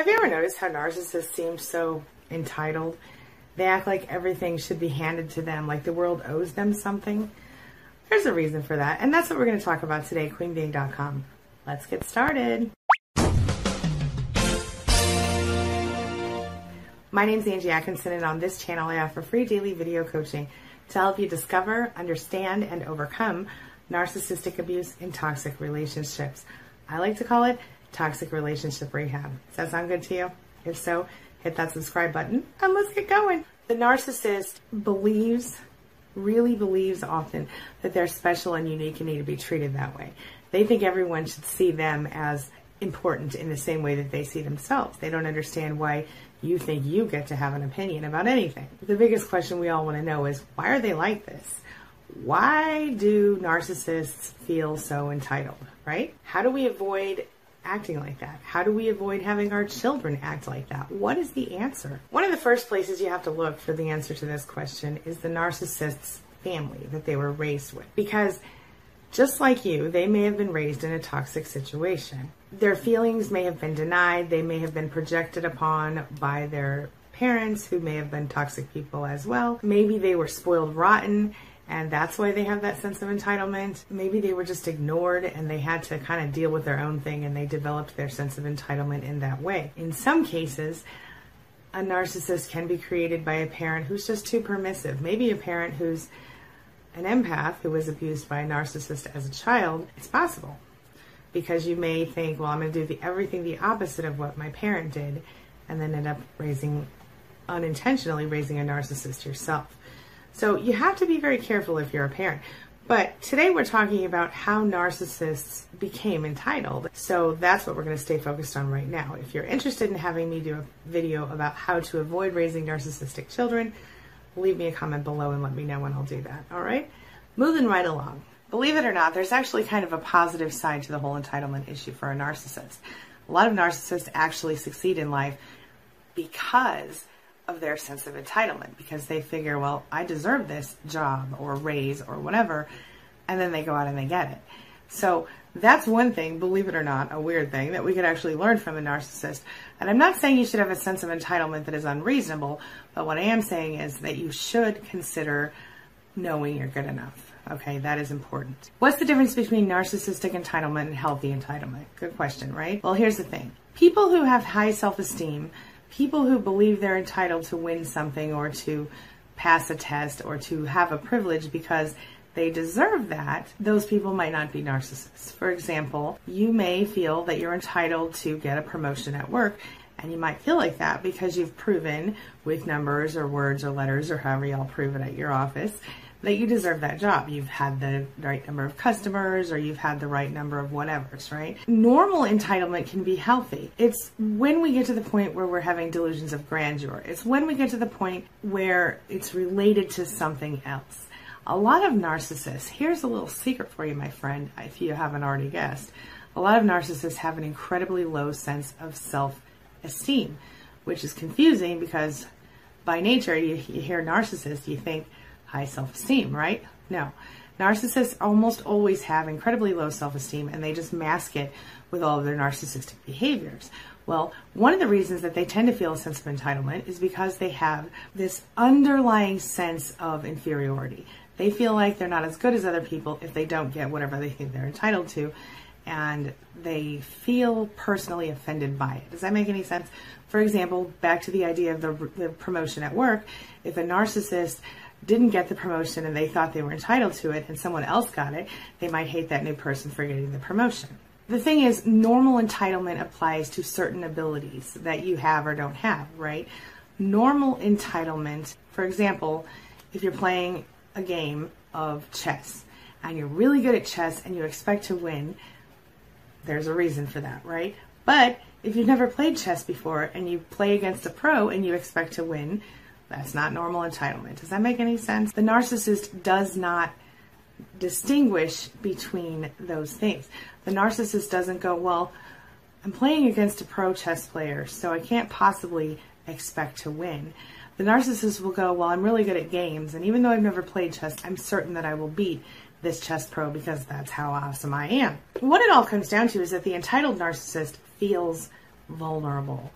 Have you ever noticed how narcissists seem so entitled? They act like everything should be handed to them, like the world owes them something. There's a reason for that, and that's what we're going to talk about today queenbeeing.com. Let's get started. My name is Angie Atkinson, and on this channel, I offer free daily video coaching to help you discover, understand, and overcome narcissistic abuse in toxic relationships. I like to call it toxic relationship rehab. Does that sound good to you? If so, hit that subscribe button and let's get going. The narcissist believes, really believes often that they're special and unique and need to be treated that way. They think everyone should see them as important in the same way that they see themselves. They don't understand why you think you get to have an opinion about anything. The biggest question we all want to know is why are they like this? Why do narcissists feel so entitled, right? How do we avoid acting like that? How do we avoid having our children act like that? What is the answer? One of the first places you have to look for the answer to this question is the narcissist's family that they were raised with. Because just like you, they may have been raised in a toxic situation. Their feelings may have been denied, they may have been projected upon by their parents who may have been toxic people as well. Maybe they were spoiled rotten and that's why they have that sense of entitlement. Maybe they were just ignored and they had to kind of deal with their own thing and they developed their sense of entitlement in that way. In some cases, a narcissist can be created by a parent who's just too permissive. Maybe a parent who's an empath who was abused by a narcissist as a child, it's possible. Because you may think, well, I'm going to do the, everything the opposite of what my parent did, and then end up raising, unintentionally raising a narcissist yourself. So you have to be very careful if you're a parent. But today we're talking about how narcissists became entitled. So that's what we're going to stay focused on right now. If you're interested in having me do a video about how to avoid raising narcissistic children, leave me a comment below and let me know when I'll do that. All right? Moving right along. Believe it or not, there's actually kind of a positive side to the whole entitlement issue for a narcissist. A lot of narcissists actually succeed in life because of their sense of entitlement, because they figure, well, I deserve this job or raise or whatever, and then they go out and they get it. So that's one thing, believe it or not, a weird thing that we could actually learn from a narcissist. And I'm not saying you should have a sense of entitlement that is unreasonable, but what I am saying is that you should consider knowing you're good enough. Okay, that is important. What's the difference between narcissistic entitlement and healthy entitlement? Good question, right? Well, here's the thing people who have high self esteem, people who believe they're entitled to win something or to pass a test or to have a privilege because they deserve that, those people might not be narcissists. For example, you may feel that you're entitled to get a promotion at work, and you might feel like that because you've proven with numbers or words or letters or however y'all prove it at your office that you deserve that job. You've had the right number of customers or you've had the right number of whatevers, right? Normal entitlement can be healthy. It's when we get to the point where we're having delusions of grandeur. It's when we get to the point where it's related to something else. A lot of narcissists, here's a little secret for you, my friend, if you haven't already guessed. A lot of narcissists have an incredibly low sense of self esteem, which is confusing because by nature, you, you hear narcissist, you think high self esteem, right? No. Narcissists almost always have incredibly low self esteem and they just mask it with all of their narcissistic behaviors. Well, one of the reasons that they tend to feel a sense of entitlement is because they have this underlying sense of inferiority. They feel like they're not as good as other people if they don't get whatever they think they're entitled to, and they feel personally offended by it. Does that make any sense? For example, back to the idea of the, the promotion at work, if a narcissist didn't get the promotion and they thought they were entitled to it and someone else got it, they might hate that new person for getting the promotion. The thing is, normal entitlement applies to certain abilities that you have or don't have, right? Normal entitlement, for example, if you're playing a game of chess and you're really good at chess and you expect to win, there's a reason for that, right? But if you've never played chess before and you play against a pro and you expect to win, that's not normal entitlement. Does that make any sense? The narcissist does not distinguish between those things. The narcissist doesn't go, well, I'm playing against a pro chess player, so I can't possibly expect to win. The narcissist will go, well, I'm really good at games, and even though I've never played chess, I'm certain that I will beat this chess pro because that's how awesome I am. What it all comes down to is that the entitled narcissist feels vulnerable.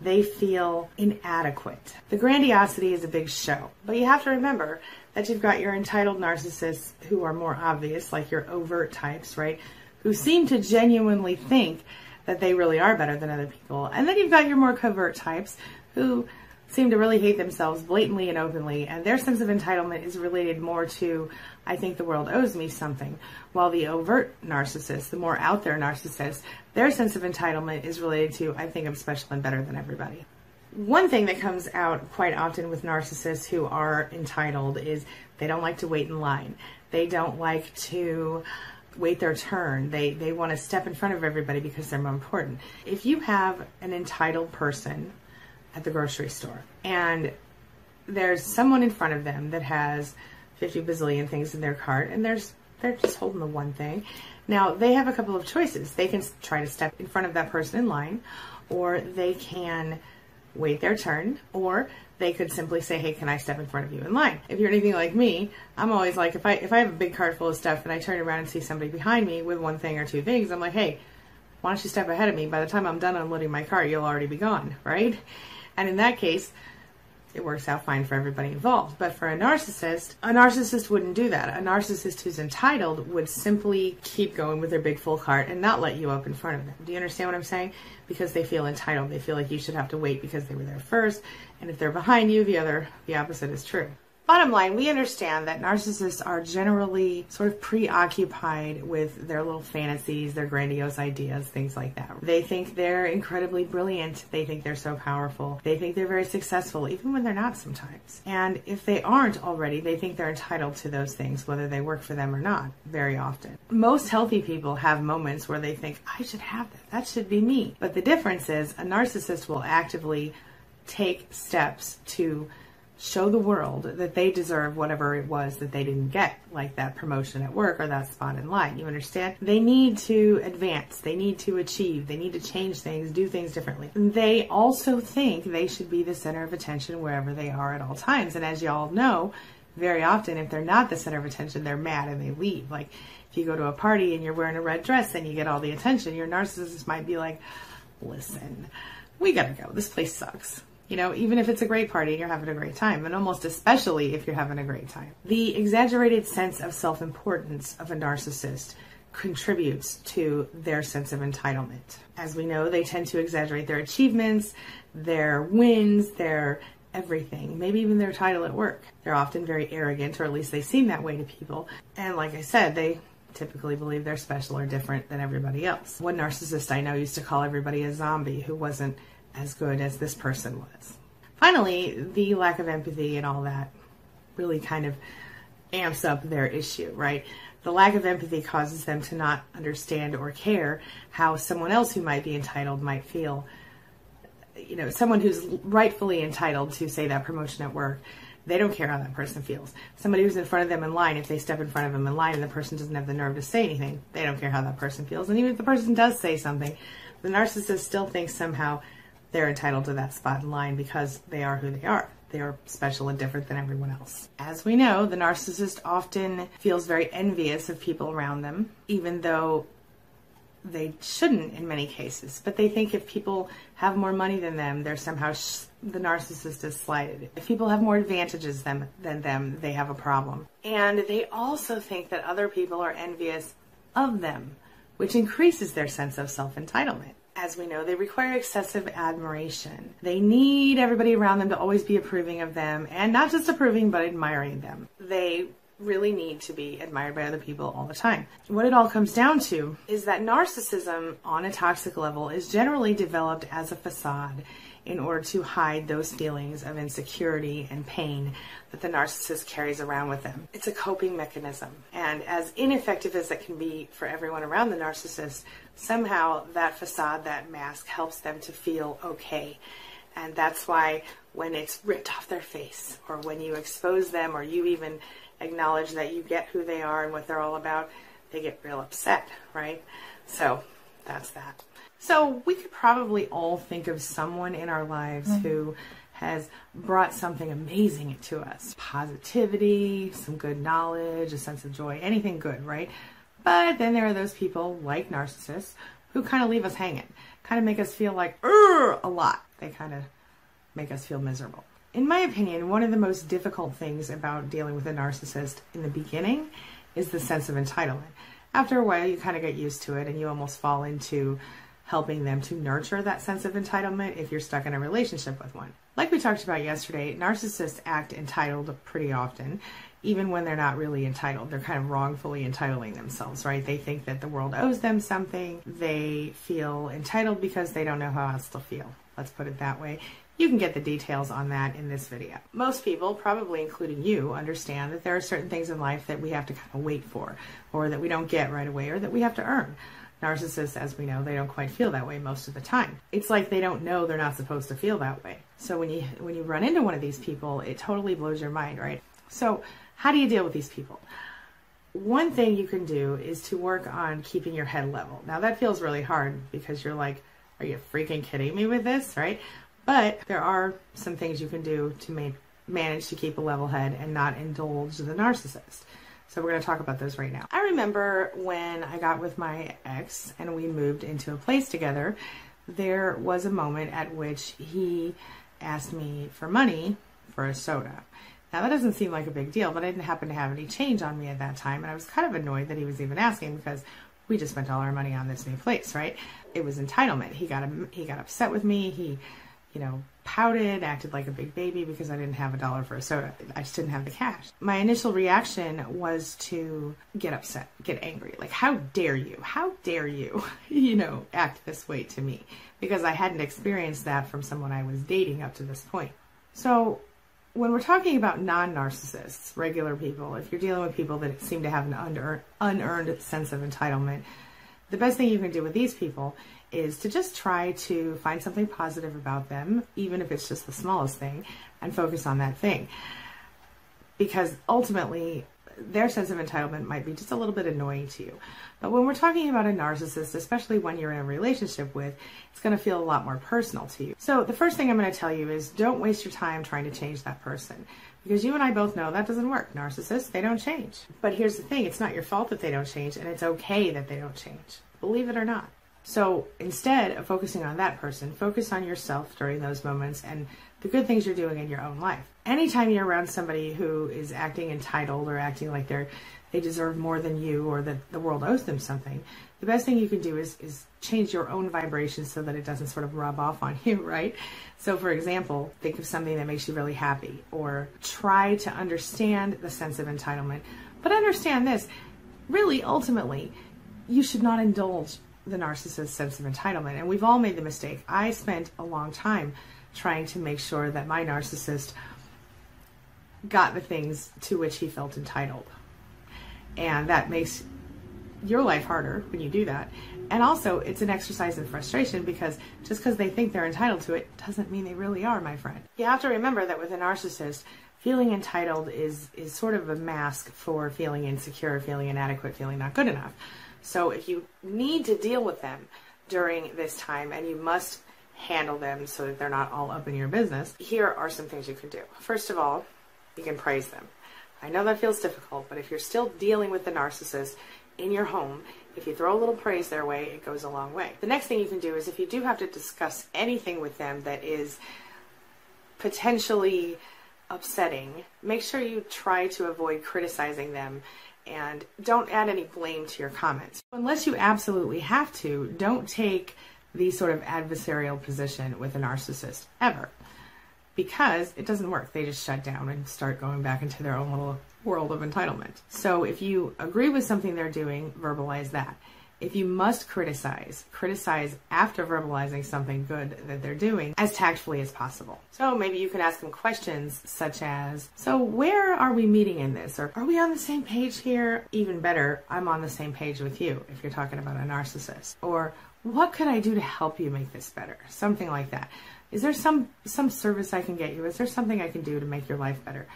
They feel inadequate. The grandiosity is a big show, but you have to remember that you've got your entitled narcissists who are more obvious, like your overt types, right? Who seem to genuinely think that they really are better than other people. And then you've got your more covert types who seem to really hate themselves blatantly and openly, and their sense of entitlement is related more to, I think the world owes me something. While the overt narcissist, the more out there narcissist, their sense of entitlement is related to, I think I'm special and better than everybody. One thing that comes out quite often with narcissists who are entitled is they don't like to wait in line. They don't like to wait their turn. They they want to step in front of everybody because they're more important. If you have an entitled person at the grocery store and there's someone in front of them that has 50 bazillion things in their cart and there's they're just holding the one thing. Now, they have a couple of choices. They can try to step in front of that person in line or they can wait their turn or they could simply say, "Hey, can I step in front of you in line?" If you're anything like me, I'm always like, if I if I have a big cart full of stuff and I turn around and see somebody behind me with one thing or two things, I'm like, "Hey, why don't you step ahead of me? By the time I'm done unloading my cart, you'll already be gone, right?" And in that case, it works out fine for everybody involved. But for a narcissist, a narcissist wouldn't do that. A narcissist who's entitled would simply keep going with their big full cart and not let you up in front of them. Do you understand what I'm saying? Because they feel entitled. They feel like you should have to wait because they were there first. And if they're behind you, the other, the opposite is true. Bottom line, we understand that narcissists are generally sort of preoccupied with their little fantasies, their grandiose ideas, things like that. They think they're incredibly brilliant. They think they're so powerful. They think they're very successful, even when they're not sometimes. And if they aren't already, they think they're entitled to those things, whether they work for them or not, very often. Most healthy people have moments where they think, I should have that. That should be me. But the difference is a narcissist will actively take steps to show the world that they deserve whatever it was that they didn't get, like that promotion at work or that spot in line. You understand? They need to advance, they need to achieve, they need to change things, do things differently. They also think they should be the center of attention wherever they are at all times. And as y'all know, very often, if they're not the center of attention, they're mad and they leave. Like, if you go to a party and you're wearing a red dress and you get all the attention, your narcissist might be like, listen, we gotta go. This place sucks you know, even if it's a great party and you're having a great time, and almost especially if you're having a great time. The exaggerated sense of self importance of a narcissist contributes to their sense of entitlement. As we know, they tend to exaggerate their achievements, their wins, their everything, maybe even their title at work. They're often very arrogant, or at least they seem that way to people. And like I said, they typically believe they're special or different than everybody else. One narcissist I know used to call everybody a zombie who wasn't as good as this person was. Finally, the lack of empathy and all that really kind of amps up their issue, right? The lack of empathy causes them to not understand or care how someone else who might be entitled might feel. You know, someone who's rightfully entitled to, say, that promotion at work, they don't care how that person feels. Somebody who's in front of them in line, if they step in front of them in line and the person doesn't have the nerve to say anything, they don't care how that person feels. And even if the person does say something, the narcissist still thinks somehow they're entitled to that spot in line because they are who they are. They are special and different than everyone else. As we know, the narcissist often feels very envious of people around them, even though they shouldn't in many cases. But they think if people have more money than them, they're somehow the narcissist is slighted. If people have more advantages than, than them, they have a problem. And they also think that other people are envious of them, which increases their sense of self entitlement as we know, they require excessive admiration. They need everybody around them to always be approving of them, and not just approving, but admiring them. They really need to be admired by other people all the time. What it all comes down to is that narcissism on a toxic level is generally developed as a facade in order to hide those feelings of insecurity and pain that the narcissist carries around with them. It's a coping mechanism. And as ineffective as it can be for everyone around the narcissist, somehow that facade, that mask helps them to feel okay. And that's why when it's ripped off their face, or when you expose them, or you even acknowledge that you get who they are and what they're all about, they get real upset, right? So that's that. So we could probably all think of someone in our lives mm-hmm. who has brought something amazing to us positivity, some good knowledge, a sense of joy, anything good, right? But then there are those people like narcissists who kind of leave us hanging, kind of make us feel like a lot. They kind of make us feel miserable. In my opinion, one of the most difficult things about dealing with a narcissist in the beginning is the sense of entitlement. After a while, you kind of get used to it and you almost fall into helping them to nurture that sense of entitlement if you're stuck in a relationship with one. Like we talked about yesterday, narcissists act entitled pretty often, even when they're not really entitled. They're kind of wrongfully entitling themselves, right? They think that the world owes them something. They feel entitled because they don't know how else to feel. Let's put it that way. You can get the details on that in this video. Most people, probably including you, understand that there are certain things in life that we have to kind of wait for, or that we don't get right away, or that we have to earn. Narcissists, as we know, they don't quite feel that way most of the time. It's like they don't know they're not supposed to feel that way. So when you when you run into one of these people, it totally blows your mind, right? So how do you deal with these people? One thing you can do is to work on keeping your head level. Now that feels really hard because you're like, are you freaking kidding me with this, right? But there are some things you can do to manage to keep a level head and not indulge the narcissist. So we're going to talk about those right now. I remember when I got with my ex and we moved into a place together, there was a moment at which he asked me for money for a soda. Now that doesn't seem like a big deal, but I didn't happen to have any change on me at that time, and I was kind of annoyed that he was even asking because we just spent all our money on this new place, right? It was entitlement. He got he got upset with me. He you know, pouted, acted like a big baby because I didn't have a dollar for a soda. I just didn't have the cash. My initial reaction was to get upset, get angry. Like, how dare you? How dare you, you know, act this way to me? Because I hadn't experienced that from someone I was dating up to this point. So, when we're talking about non narcissists, regular people, if you're dealing with people that seem to have an unearned, unearned sense of entitlement, the best thing you can do with these people is to just try to find something positive about them, even if it's just the smallest thing, and focus on that thing. Because ultimately, their sense of entitlement might be just a little bit annoying to you. But when we're talking about a narcissist, especially when you're in a relationship with, it's going to feel a lot more personal to you. So the first thing I'm going to tell you is don't waste your time trying to change that person. Because you and I both know that doesn't work. Narcissists, they don't change. But here's the thing, it's not your fault that they don't change, and it's okay that they don't change. Believe it or not. So instead of focusing on that person, focus on yourself during those moments and the good things you're doing in your own life. Anytime you're around somebody who is acting entitled or acting like they're they deserve more than you or that the world owes them something, the best thing you can do is is change your own vibration so that it doesn't sort of rub off on you, right? So for example, think of something that makes you really happy or try to understand the sense of entitlement. But understand this, really ultimately, you should not indulge the narcissist's sense of entitlement. And we've all made the mistake. I spent a long time trying to make sure that my narcissist got the things to which he felt entitled. And that makes your life harder when you do that. And also, it's an exercise in frustration because just because they think they're entitled to it doesn't mean they really are, my friend. You have to remember that with a narcissist, feeling entitled is is sort of a mask for feeling insecure, feeling inadequate, feeling not good enough. So if you need to deal with them during this time and you must handle them so that they're not all up in your business, here are some things you can do. First of all, you can praise them. I know that feels difficult, but if you're still dealing with the narcissist in your home, if you throw a little praise their way, it goes a long way. The next thing you can do is if you do have to discuss anything with them that is potentially upsetting, make sure you try to avoid criticizing them and don't add any blame to your comments. Unless you absolutely have to, don't take the sort of adversarial position with a narcissist ever because it doesn't work. They just shut down and start going back into their own little world of entitlement. So if you agree with something they're doing, verbalize that if you must criticize, criticize after verbalizing something good that they're doing as tactfully as possible. So maybe you can ask them questions such as, So, where are we meeting in this? Or, Are we on the same page here? Even better, I'm on the same page with you if you're talking about a narcissist. Or, What could I do to help you make this better? Something like that. Is there some, some service I can get you? Is there something I can do to make your life better?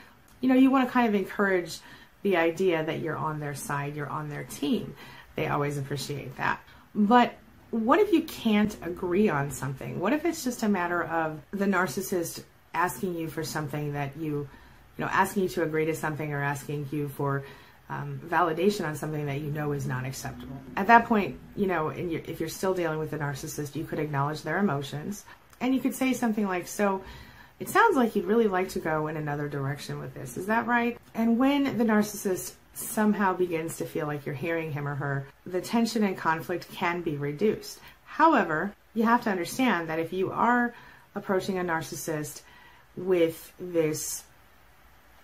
You know, you want to kind of encourage the idea that you're on their side, you're on their team. They always appreciate that. But what if you can't agree on something? What if it's just a matter of the narcissist asking you for something that you, you know, asking you to agree to something or asking you for um, validation on something that you know is not acceptable. At that point, you know, you're, if you're still dealing with a narcissist, you could acknowledge their emotions and you could say something like, So, it sounds like you'd really like to go in another direction with this. Is that right? And when the narcissist somehow begins to feel like you're hearing him or her, the tension and conflict can be reduced. However, you have to understand that if you are approaching a narcissist with this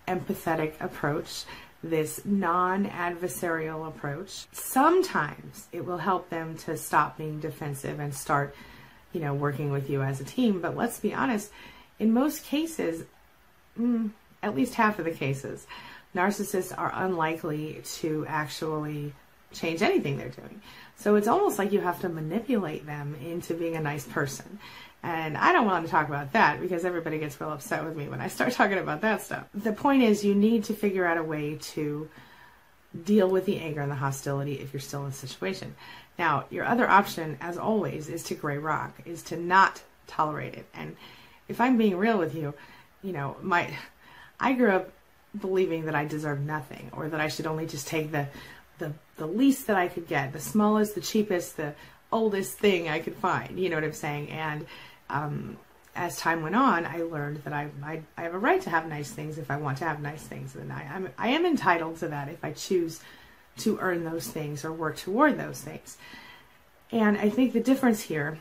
empathetic approach, this non adversarial approach, sometimes it will help them to stop being defensive and start, you know, working with you as a team. But let's be honest, in most cases, mm, at least half of the cases, narcissists are unlikely to actually change anything they're doing. So it's almost like you have to manipulate them into being a nice person. And I don't want to talk about that because everybody gets real upset with me when I start talking about that stuff. The point is, you need to figure out a way to deal with the anger and the hostility if you're still in the situation. Now, your other option, as always, is to gray rock, is to not tolerate it. And if I'm being real with you, you know, my I grew up believing that I deserve nothing or that I should only just take the the the least that I could get, the smallest, the cheapest, the oldest thing I could find. You know what I'm saying? And um, as time went on, I learned that I, I, I have a right to have nice things if I want to have nice things, and I I'm, I am entitled to that if I choose to earn those things or work toward those things. And I think the difference here,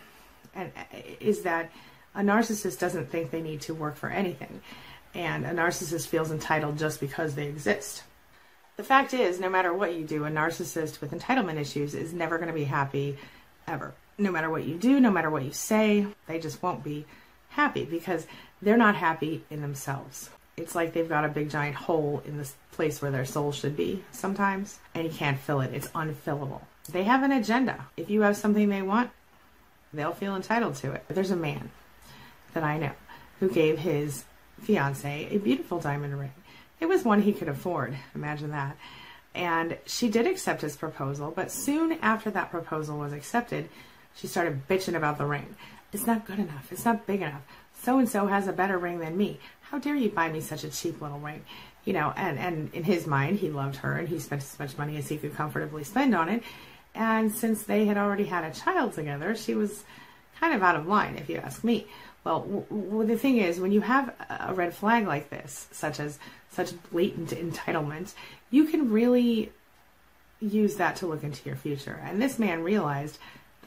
is that a narcissist doesn't think they need to work for anything, and a narcissist feels entitled just because they exist. The fact is, no matter what you do, a narcissist with entitlement issues is never going to be happy ever. No matter what you do, no matter what you say, they just won't be happy because they're not happy in themselves. It's like they've got a big giant hole in this place where their soul should be sometimes, and you can't fill it. It's unfillable. They have an agenda. If you have something they want, they'll feel entitled to it. There's a man that I know who gave his fiance a beautiful diamond ring it was one he could afford. Imagine that. And she did accept his proposal, but soon after that proposal was accepted, she started bitching about the ring. It's not good enough. It's not big enough. So and so has a better ring than me. How dare you buy me such a cheap little ring? You know, and, and in his mind, he loved her and he spent as much money as he could comfortably spend on it. And since they had already had a child together, she was kind of out of line, if you ask me. Well, w- w- the thing is, when you have a red flag like this, such as such blatant entitlement, you can really use that to look into your future. And this man realized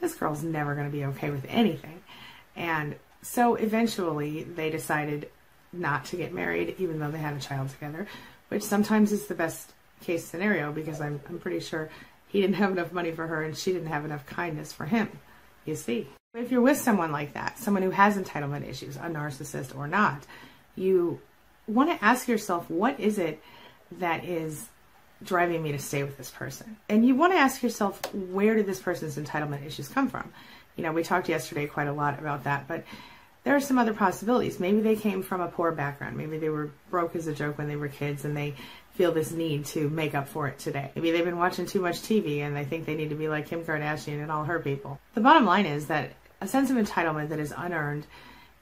this girl's never going to be okay with anything. And so eventually they decided not to get married, even though they had a child together, which sometimes is the best case scenario because I'm, I'm pretty sure he didn't have enough money for her and she didn't have enough kindness for him. You see. If you're with someone like that, someone who has entitlement issues, a narcissist or not, you want to ask yourself, what is it that is driving me to stay with this person? And you want to ask yourself, where did this person's entitlement issues come from? You know, we talked yesterday quite a lot about that, but there are some other possibilities. Maybe they came from a poor background. Maybe they were broke as a joke when they were kids and they feel this need to make up for it today. Maybe they've been watching too much TV and they think they need to be like Kim Kardashian and all her people. The bottom line is that a sense of entitlement that is unearned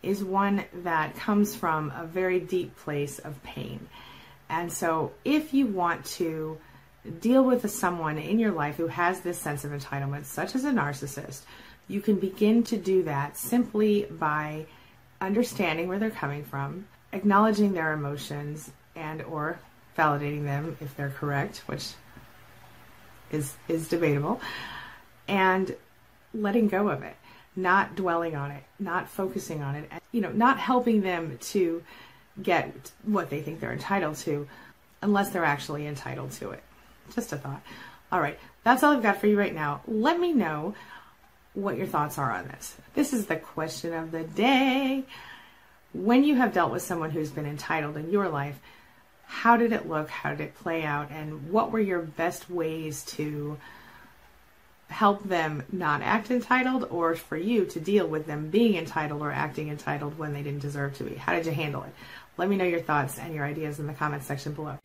is one that comes from a very deep place of pain. And so, if you want to deal with someone in your life who has this sense of entitlement, such as a narcissist, you can begin to do that simply by understanding where they're coming from, acknowledging their emotions, and or validating them if they're correct, which is is debatable, and letting go of it not dwelling on it, not focusing on it, you know, not helping them to get what they think they're entitled to unless they're actually entitled to it. Just a thought. All right, that's all I've got for you right now. Let me know what your thoughts are on this. This is the question of the day. When you have dealt with someone who's been entitled in your life, how did it look? How did it play out? And what were your best ways to help them not act entitled or for you to deal with them being entitled or acting entitled when they didn't deserve to be? How did you handle it? Let me know your thoughts and your ideas in the comments section below.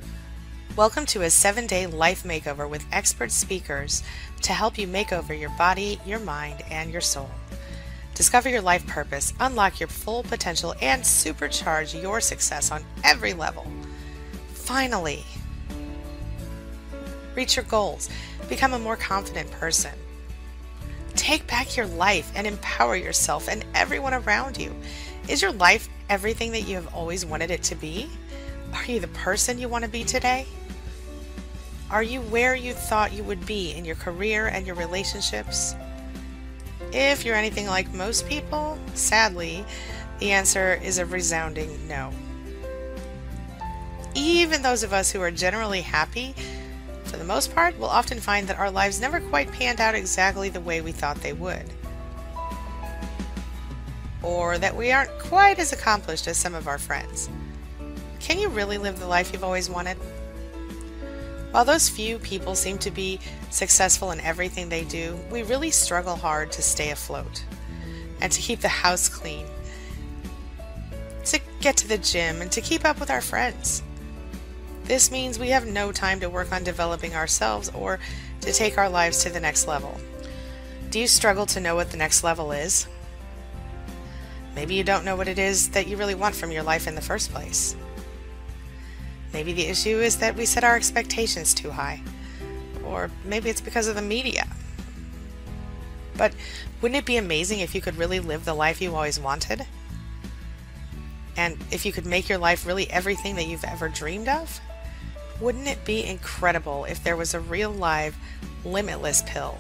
Welcome to a seven day life makeover with expert speakers to help you make over your body, your mind, and your soul. Discover your life purpose, unlock your full potential, and supercharge your success on every level. Finally, reach your goals, become a more confident person. Take back your life and empower yourself and everyone around you. Is your life everything that you have always wanted it to be? Are you the person you want to be today? Are you where you thought you would be in your career and your relationships? If you're anything like most people, sadly, the answer is a resounding no. Even those of us who are generally happy, for the most part, we'll often find that our lives never quite panned out exactly the way we thought they would. Or that we aren't quite as accomplished as some of our friends. Can you really live the life you've always wanted? While those few people seem to be successful in everything they do, we really struggle hard to stay afloat and to keep the house clean, to get to the gym, and to keep up with our friends. This means we have no time to work on developing ourselves or to take our lives to the next level. Do you struggle to know what the next level is? Maybe you don't know what it is that you really want from your life in the first place. Maybe the issue is that we set our expectations too high. Or maybe it's because of the media. But wouldn't it be amazing if you could really live the life you always wanted? And if you could make your life really everything that you've ever dreamed of? Wouldn't it be incredible if there was a real live, limitless pill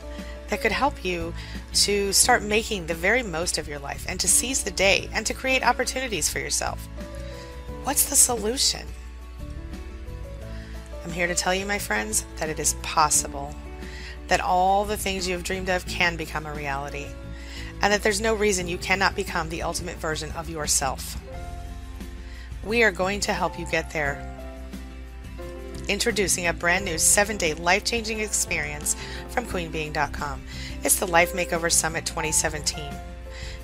that could help you to start making the very most of your life and to seize the day and to create opportunities for yourself? What's the solution? I'm here to tell you, my friends, that it is possible, that all the things you have dreamed of can become a reality, and that there's no reason you cannot become the ultimate version of yourself. We are going to help you get there. Introducing a brand new seven day life changing experience from queenbeeing.com. It's the Life Makeover Summit 2017.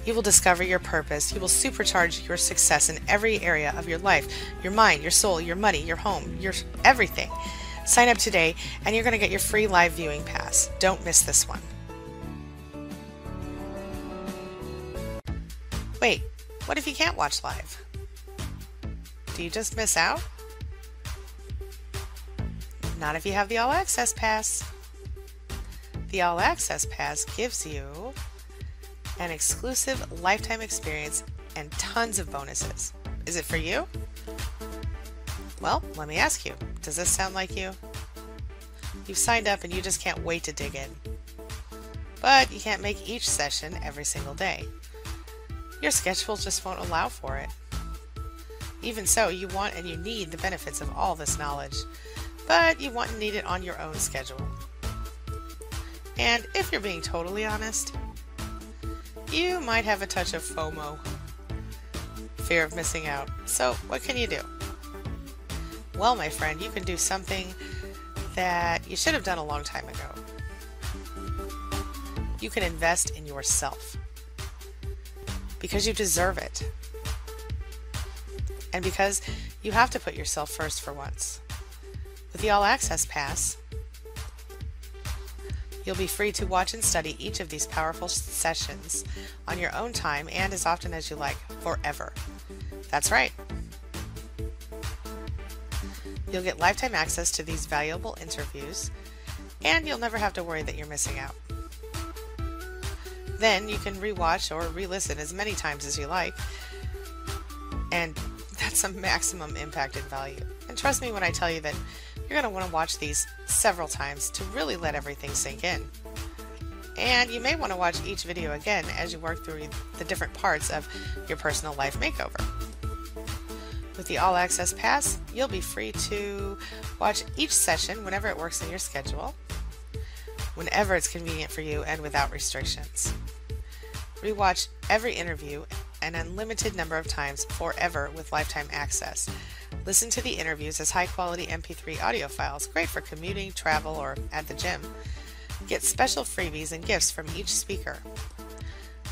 You will discover your purpose. You will supercharge your success in every area of your life your mind, your soul, your money, your home, your everything. Sign up today and you're going to get your free live viewing pass. Don't miss this one. Wait, what if you can't watch live? Do you just miss out? Not if you have the All Access Pass. The All Access Pass gives you an exclusive lifetime experience, and tons of bonuses. Is it for you? Well, let me ask you does this sound like you? You've signed up and you just can't wait to dig in. But you can't make each session every single day. Your schedule just won't allow for it. Even so, you want and you need the benefits of all this knowledge, but you want and need it on your own schedule. And if you're being totally honest, you might have a touch of FOMO, fear of missing out. So, what can you do? Well, my friend, you can do something that you should have done a long time ago. You can invest in yourself because you deserve it. And because you have to put yourself first for once. With the All Access Pass, You'll be free to watch and study each of these powerful sessions on your own time and as often as you like, forever. That's right. You'll get lifetime access to these valuable interviews, and you'll never have to worry that you're missing out. Then you can rewatch or re listen as many times as you like, and that's a maximum impact and value. And trust me when I tell you that you're going to want to watch these several times to really let everything sink in. And you may want to watch each video again as you work through the different parts of your personal life makeover. With the All Access Pass, you'll be free to watch each session whenever it works in your schedule, whenever it's convenient for you, and without restrictions. Rewatch every interview an unlimited number of times forever with lifetime access. Listen to the interviews as high quality MP3 audio files, great for commuting, travel, or at the gym. Get special freebies and gifts from each speaker.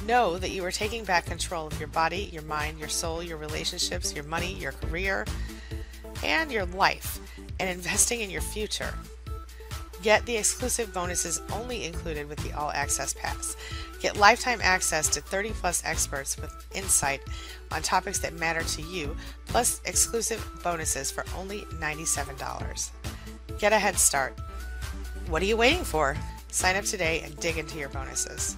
Know that you are taking back control of your body, your mind, your soul, your relationships, your money, your career, and your life, and investing in your future. Get the exclusive bonuses only included with the All Access Pass. Get lifetime access to 30 plus experts with insight on topics that matter to you, plus exclusive bonuses for only $97. Get a head start. What are you waiting for? Sign up today and dig into your bonuses.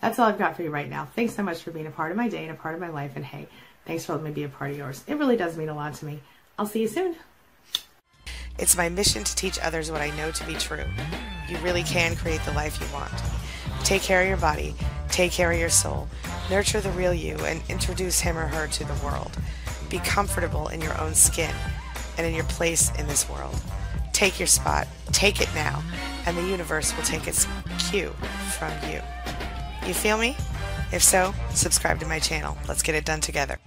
That's all I've got for you right now. Thanks so much for being a part of my day and a part of my life. And hey, thanks for letting me be a part of yours. It really does mean a lot to me. I'll see you soon. It's my mission to teach others what I know to be true. You really can create the life you want. Take care of your body, take care of your soul, nurture the real you, and introduce him or her to the world. Be comfortable in your own skin and in your place in this world. Take your spot, take it now, and the universe will take its cue from you. You feel me? If so, subscribe to my channel. Let's get it done together.